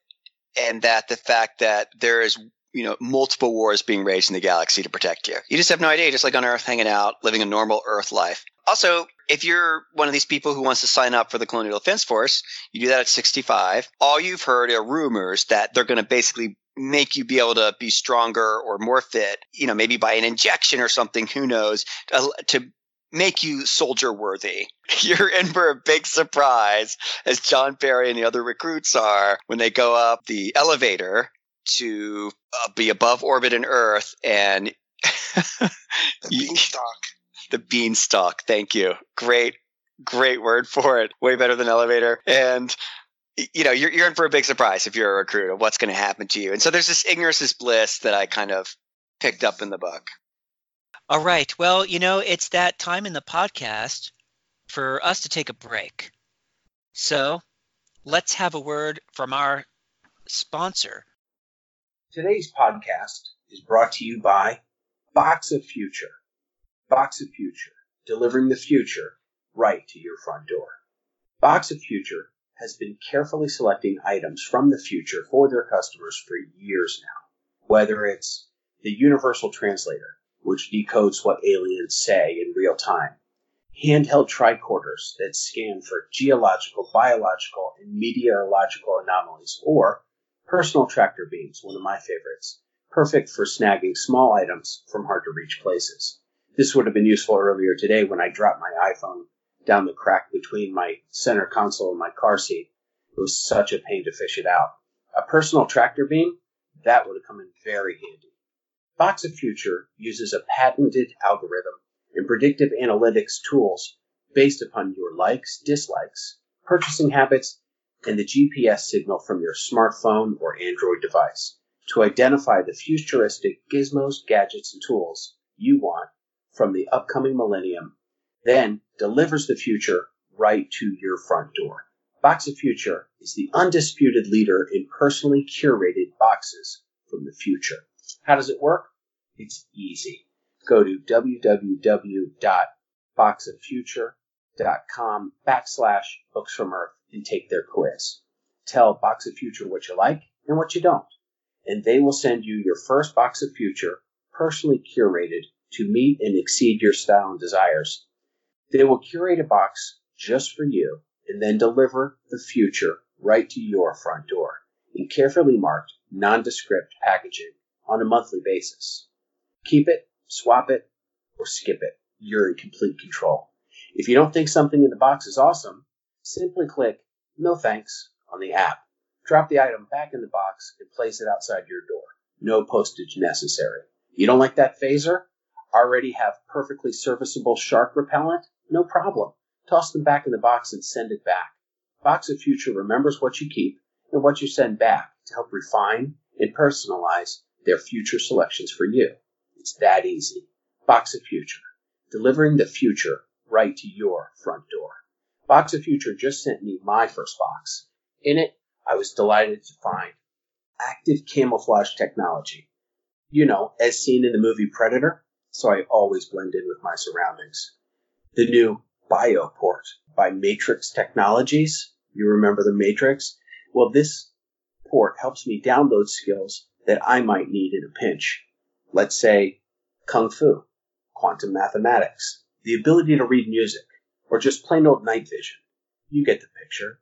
and that the fact that there is you know multiple wars being waged in the galaxy to protect you. You just have no idea. Just like on earth hanging out living a normal earth life. Also if you're one of these people who wants to sign up for the colonial defense force you do that at 65 all you've heard are rumors that they're going to basically make you be able to be stronger or more fit you know maybe by an injection or something who knows to, to make you soldier worthy. You're in for a big surprise, as John Perry and the other recruits are, when they go up the elevator to uh, be above orbit in Earth and The beanstalk. the beanstalk. Thank you. Great, great word for it. Way better than elevator. And you know, you're you're in for a big surprise if you're a recruit of what's going to happen to you. And so there's this ignorance is bliss that I kind of picked up in the book. All right. Well, you know, it's that time in the podcast for us to take a break. So let's have a word from our sponsor. Today's podcast is brought to you by Box of Future. Box of Future, delivering the future right to your front door. Box of Future has been carefully selecting items from the future for their customers for years now. Whether it's the Universal Translator, which decodes what aliens say in real time, handheld tricorders that scan for geological, biological, and meteorological anomalies, or personal tractor beams, one of my favorites, perfect for snagging small items from hard to reach places. This would have been useful earlier today when I dropped my iPhone down the crack between my center console and my car seat. It was such a pain to fish it out. A personal tractor beam? That would have come in very handy. Box of Future uses a patented algorithm and predictive analytics tools based upon your likes, dislikes, purchasing habits, and the GPS signal from your smartphone or Android device to identify the futuristic gizmos, gadgets, and tools you want from the upcoming millennium, then delivers the future right to your front door. Box of Future is the undisputed leader in personally curated boxes from the future. How does it work? It's easy. Go to www.boxoffuture.com backslash books from earth and take their quiz. Tell Box of Future what you like and what you don't, and they will send you your first Box of Future personally curated to meet and exceed your style and desires. They will curate a box just for you and then deliver the future right to your front door in carefully marked, nondescript packaging on a monthly basis. Keep it, swap it, or skip it. You're in complete control. If you don't think something in the box is awesome, simply click no thanks on the app. Drop the item back in the box and place it outside your door. No postage necessary. You don't like that phaser? Already have perfectly serviceable shark repellent? No problem. Toss them back in the box and send it back. Box of Future remembers what you keep and what you send back to help refine and personalize their future selections for you. It's that easy. Box of Future, delivering the future right to your front door. Box of Future just sent me my first box. In it, I was delighted to find active camouflage technology. You know, as seen in the movie Predator, so I always blend in with my surroundings. The new BioPort by Matrix Technologies. You remember the Matrix? Well, this port helps me download skills that I might need in a pinch. Let's say Kung Fu, quantum mathematics, the ability to read music, or just plain old night vision. You get the picture.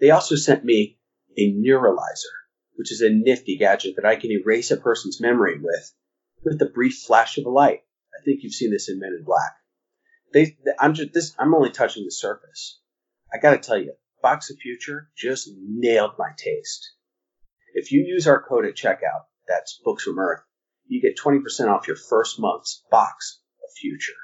They also sent me a neuralizer, which is a nifty gadget that I can erase a person's memory with, with the brief flash of a light. I think you've seen this in Men in Black. They, I'm just this. I'm only touching the surface. I got to tell you, Box of Future just nailed my taste. If you use our code at checkout, that's Books from Earth, you get 20% off your first month's Box of Future.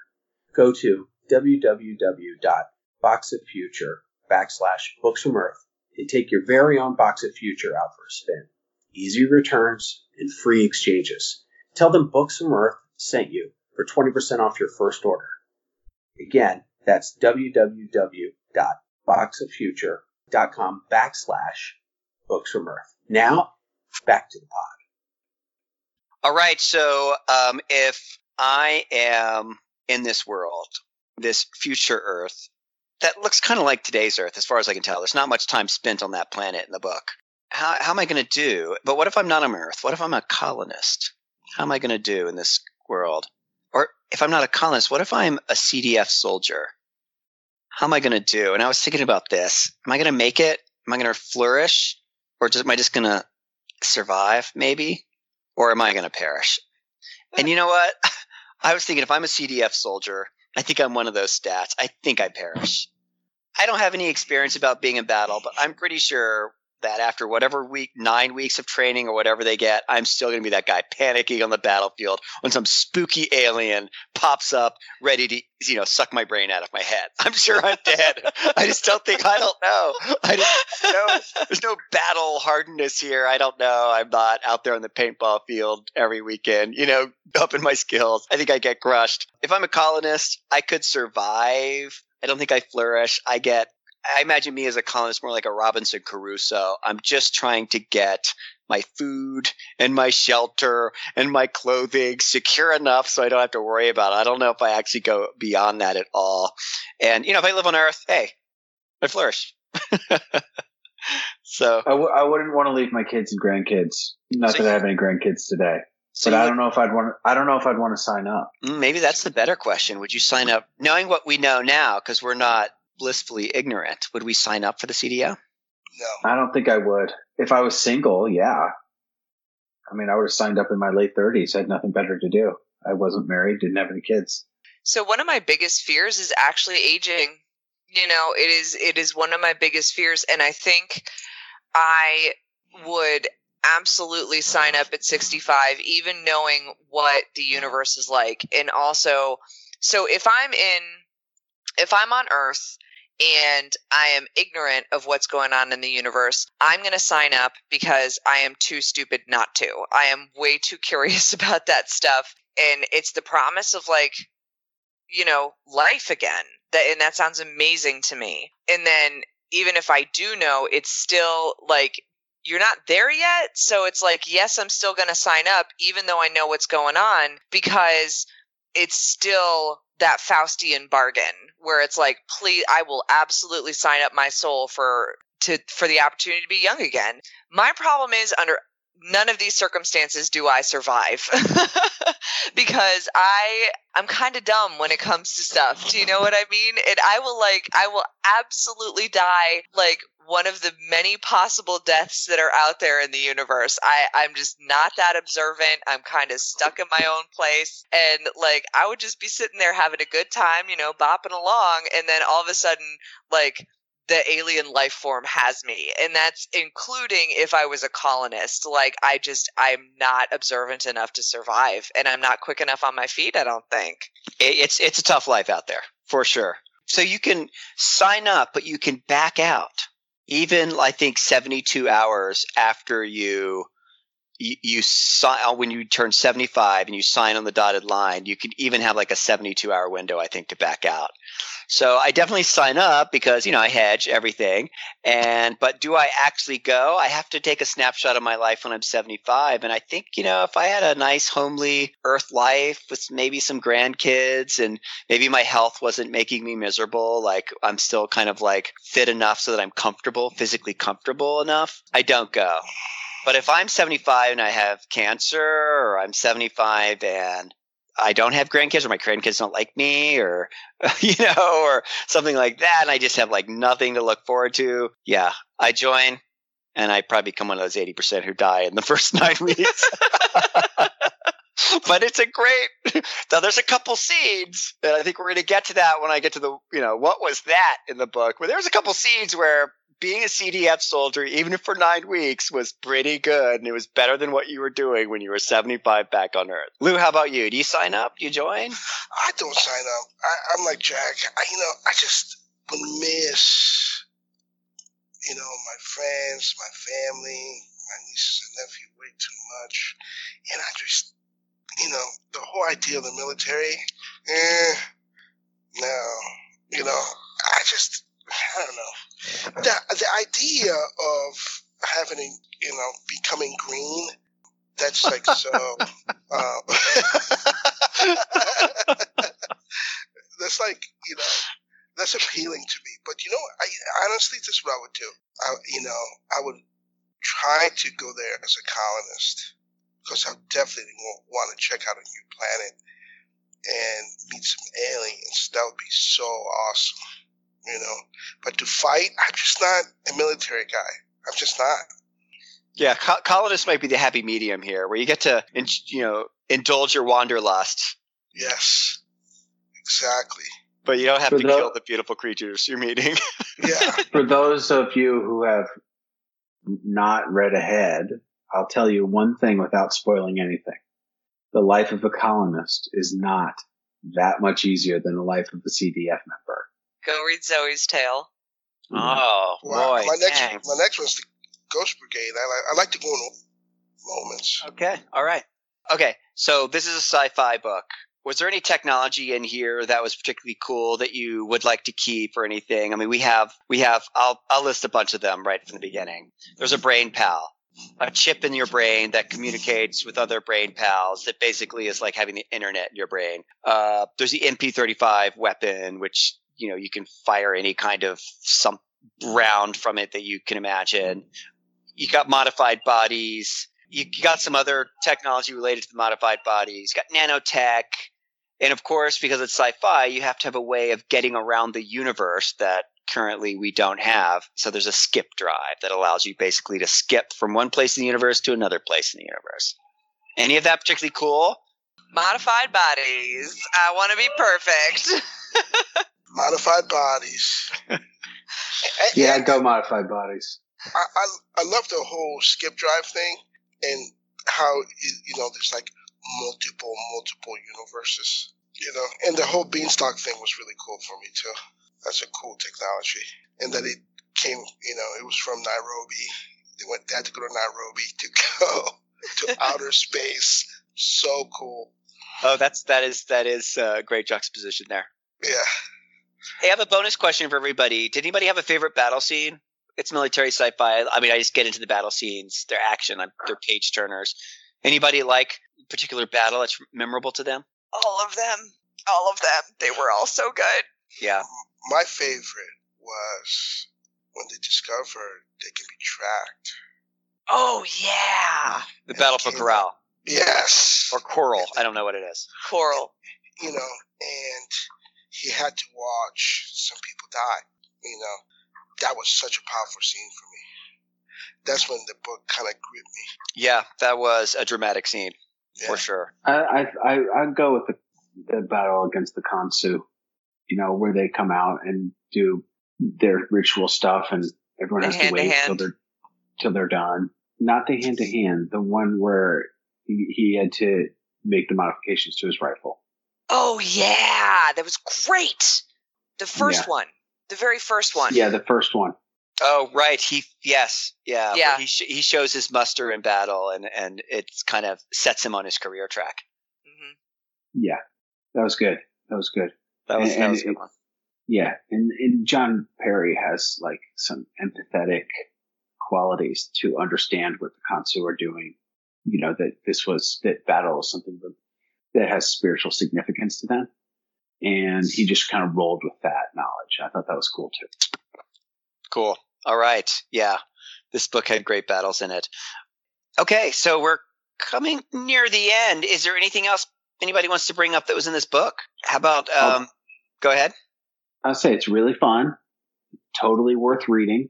Go to www.boxoffuture backslash Books from Earth and take your very own Box of Future out for a spin. Easy returns and free exchanges. Tell them Books from Earth sent you for 20% off your first order. Again, that's www.boxoffuture.com backslash books from Earth. Now, back to the pod. All right. So, um, if I am in this world, this future Earth, that looks kind of like today's Earth, as far as I can tell. There's not much time spent on that planet in the book. How, how am I going to do? But what if I'm not on Earth? What if I'm a colonist? How am I going to do in this world? Or if I'm not a colonist, what if I'm a CDF soldier? How am I going to do? And I was thinking about this. Am I going to make it? Am I going to flourish? Or just, am I just going to survive, maybe? Or am I going to perish? And you know what? I was thinking if I'm a CDF soldier, I think I'm one of those stats. I think I perish. I don't have any experience about being in battle, but I'm pretty sure that after whatever week, nine weeks of training or whatever they get, I'm still going to be that guy panicking on the battlefield when some spooky alien pops up ready to, you know, suck my brain out of my head. I'm sure I'm dead. I just don't think, I don't know. I don't know. There's no battle hardness here. I don't know. I'm not out there on the paintball field every weekend, you know, upping my skills. I think I get crushed. If I'm a colonist, I could survive. I don't think I flourish. I get I imagine me as a colonist more like a Robinson Crusoe. I'm just trying to get my food and my shelter and my clothing secure enough so I don't have to worry about it. I don't know if I actually go beyond that at all. And, you know, if I live on Earth, hey, I flourish. so I w- I wouldn't want to leave my kids and grandkids. Not So that I have any grandkids today, so but I don't know if I'd want. To, I don't know if I'd want to sign up. Mm, Maybe that's the better question. Would you sign up, knowing what we know now, because we're not blissfully ignorant? Would we sign up for the CDO? No. I don't think I would. If I was single, yeah. I mean, I would have signed up in my late thirties. I had nothing better to do. I wasn't married, didn't have any kids. So one of my biggest fears is actually aging You know, it is it is one of my biggest fears and I think I would absolutely sign up at 65 even knowing what the universe is like and also so if i'm in if i'm on earth and i am ignorant of what's going on in the universe i'm going to sign up because i am too stupid not to. I am way too curious about that stuff. And it's the promise of like you know life again. That and that sounds amazing to me. And then even if i do know it's still like you're not there yet. So it's like, yes, I'm still going to sign up, even though I know what's going on, because it's still that Faustian bargain where it's like, please, I will absolutely sign up my soul for to for the opportunity to be young again. My problem is under none of these circumstances do I survive because I I'm kind of dumb when it comes to stuff. Do you know what I mean? And I will like I will absolutely die like one of the many possible deaths that are out there in the universe. I, I'm just not that observant. I'm kind of stuck in my own place. And like, I would just be sitting there having a good time, you know, bopping along. And then all of a sudden, like, the alien life form has me. And that's including if I was a colonist. Like, I just, I'm not observant enough to survive. And I'm not quick enough on my feet, I don't think. It's, it's a tough life out there, for sure. So you can sign up, but you can back out even I think 72 hours after you you, you sign uh, when you turn 75 and you sign on the dotted line, you could even have like a 72 hour window, I think, to back out. So I definitely sign up because, you know, I hedge everything. And, but do I actually go? I have to take a snapshot of my life when I'm 75. And I think, you know, if I had a nice homely earth life with maybe some grandkids and maybe my health wasn't making me miserable, like I'm still kind of like fit enough so that I'm comfortable, physically comfortable enough, I don't go. But if I'm 75 and I have cancer, or I'm 75 and I don't have grandkids, or my grandkids don't like me, or you know, or something like that, and I just have like nothing to look forward to, yeah, I join, and I probably become one of those 80% who die in the first nine weeks. but it's a great. Now, there's a couple seeds, and I think we're going to get to that when I get to the, you know, what was that in the book? Where there's a couple seeds where being a CDF soldier, even for nine weeks, was pretty good, and it was better than what you were doing when you were 75 back on Earth. Lou, how about you? Do you sign up? Do you join? I don't sign up. I, am like Jack. I, you know, I just would miss, you know, my friends, my family, my nieces and nephew way too much, and I just, you know, the whole idea of the military, eh, no, you know, I just I don't know. The the idea of having you know becoming green, that's like so. uh, that's like you know that's appealing to me. But you know, I honestly, this is what I would do. I, you know, I would try to go there as a colonist because I definitely want to check out a new planet and meet some aliens. That would be so awesome you know. But to fight, I'm just not a military guy. I'm just not. Yeah, co- colonists might be the happy medium here, where you get to, you know, indulge your wanderlust. Yes, exactly. But you don't have For to kill the beautiful creatures you're meeting. yeah. For those of you who have not read ahead, I'll tell you one thing without spoiling anything. The life of a colonist is not that much easier than the life of a CDF member. Go read Zoe's tale. Oh wow. boy! My next, thanks. my next one's the Ghost Brigade. I like, I like to go in moments. Okay, all right. Okay, so this is a sci-fi book. Was there any technology in here that was particularly cool that you would like to keep or anything? I mean, we have we have. I'll I'll list a bunch of them right from the beginning. There's a brain pal a chip in your brain that communicates with other brain pals that basically is like having the internet in your brain. Uh, there's the MP35 weapon, which you know you can fire any kind of some round from it that you can imagine. Mm-hmm. You got modified bodies. You got some other technology related to the modified bodies. You got nanotech. And of course, because it's sci-fi, you have to have a way of getting around the universe that currently we don't have. So there's a skip drive that allows you basically to skip from one place in the universe to another place in the universe. Any of that particularly cool? Modified bodies. I want to be perfect. Modified bodies. And- Yeah, and go modified bodies. I, I I love the whole skip drive thing and how you you know there's like multiple multiple universes. You know, and the whole beanstalk thing was really cool for me too. That's a cool technology, and that it came. You know, it was from Nairobi. They went. They had to go to Nairobi to go to outer space. So cool. Oh, that's that is that is a great juxtaposition there. Yeah. Hey, I have a bonus question for everybody. Did anybody have a favorite battle scene? It's military sci-fi. I mean, I just get into the battle scenes. They're action. I'm, they're page turners. Anybody like a particular battle that's memorable to them? All of them. All of them. They were all so good. Yeah. My favorite was when they discovered they can be tracked. Oh yeah. The And battle it for came Corral Yes. or Coral. I don't know what it is. Coral. you know, and he had to watch some people die. You know, that was such a powerful scene for me. That's when the book kind of gripped me. Yeah, that was a dramatic scene Yeah. for sure. I I I go with the, the battle against the Consu. You know, where they come out and do their ritual stuff, and everyone The has to wait till hand-to-hand. they're till they're done. Not the hand to hand, the one where he, he had to make the modifications to his rifle. Oh yeah. That was great. The first Yeah. one. The very first one. Yeah, the first one. Oh, right. He yes, yeah. Yeah. He sh- he shows his muster in battle, and and it kind of sets him on his career track. hmm Yeah, that was good. That was good. That was And- that was a and good one. Yeah, and, and John Perry has like some empathetic qualities to understand what the Consu are doing. You know that this was that battle is something that, has spiritual significance to them, and he just kind of rolled with that knowledge. I thought that was cool too. Cool. All right. Yeah. This book had great battles in it. Okay, so we're coming near the end. Is there anything else anybody wants to bring up that was in this book? How about Oh. um go ahead. I'll say it's really fun, totally worth reading,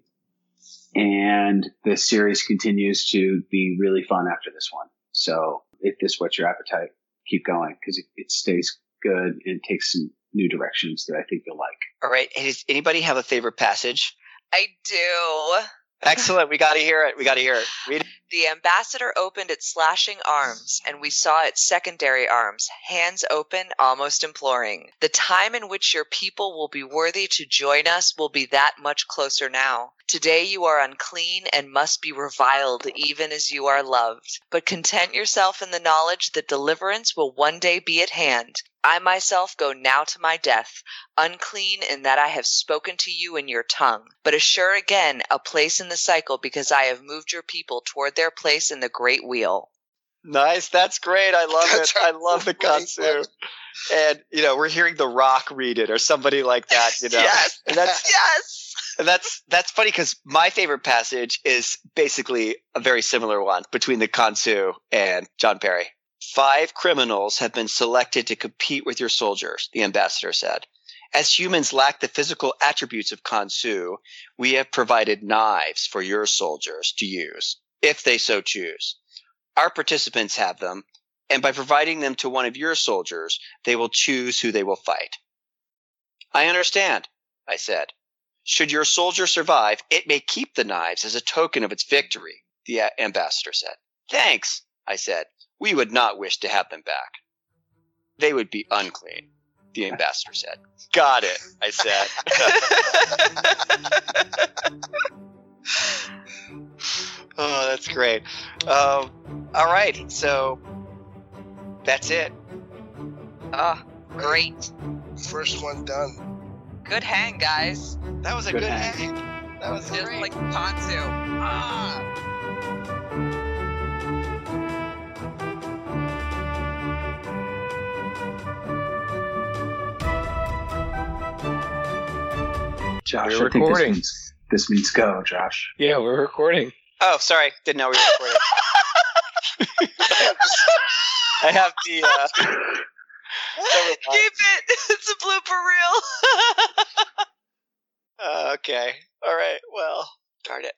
and the series continues to be really fun after this one. So if this whets your appetite, keep going because it, it stays good and takes some new directions that I think you'll like. All right. Does anybody have a favorite passage? I do. Excellent. We got to hear it. We got to hear it. Read. The ambassador opened its slashing arms, and we saw its secondary arms, hands open, almost imploring. The time in which your people will be worthy to join us will be that much closer now. Today you are unclean and must be reviled even as you are loved. But content yourself in the knowledge that deliverance will one day be at hand. I myself go now to my death, unclean in that I have spoken to you in your tongue, but assure again a place in the cycle because I have moved your people toward their place in the great wheel. Nice. That's great. I love it. That's I love the great Consu. And you know, we're hearing The Rock read it or somebody like that. You know, Yes. and that's Yes. And that's that's funny because my favorite passage is basically a very similar one between the Consu and John Perry. Five criminals have been selected to compete with your soldiers, the ambassador said. As humans lack the physical attributes of Consu, we have provided knives for your soldiers to use, if they so choose. Our participants have them, and by providing them to one of your soldiers, they will choose who they will fight. I understand, I said. Should your soldier survive, it may keep the knives as a token of its victory, the ambassador said. Thanks, I said. We would not wish to have them back. They would be unclean, the ambassador said. Got it, I said. oh, that's great. Um, all right, so that's it. oh, great. First one done. Good hang, guys. That was a Good good, hang. hang. That was Just great. like Consu. Ah. Josh, We're I think this recording. means, this means go, Josh. Yeah, we're recording. Oh, sorry, didn't know we were recording. I have the. Uh, Keep it. It's a blooper reel. uh, okay. All right. Well, darn it.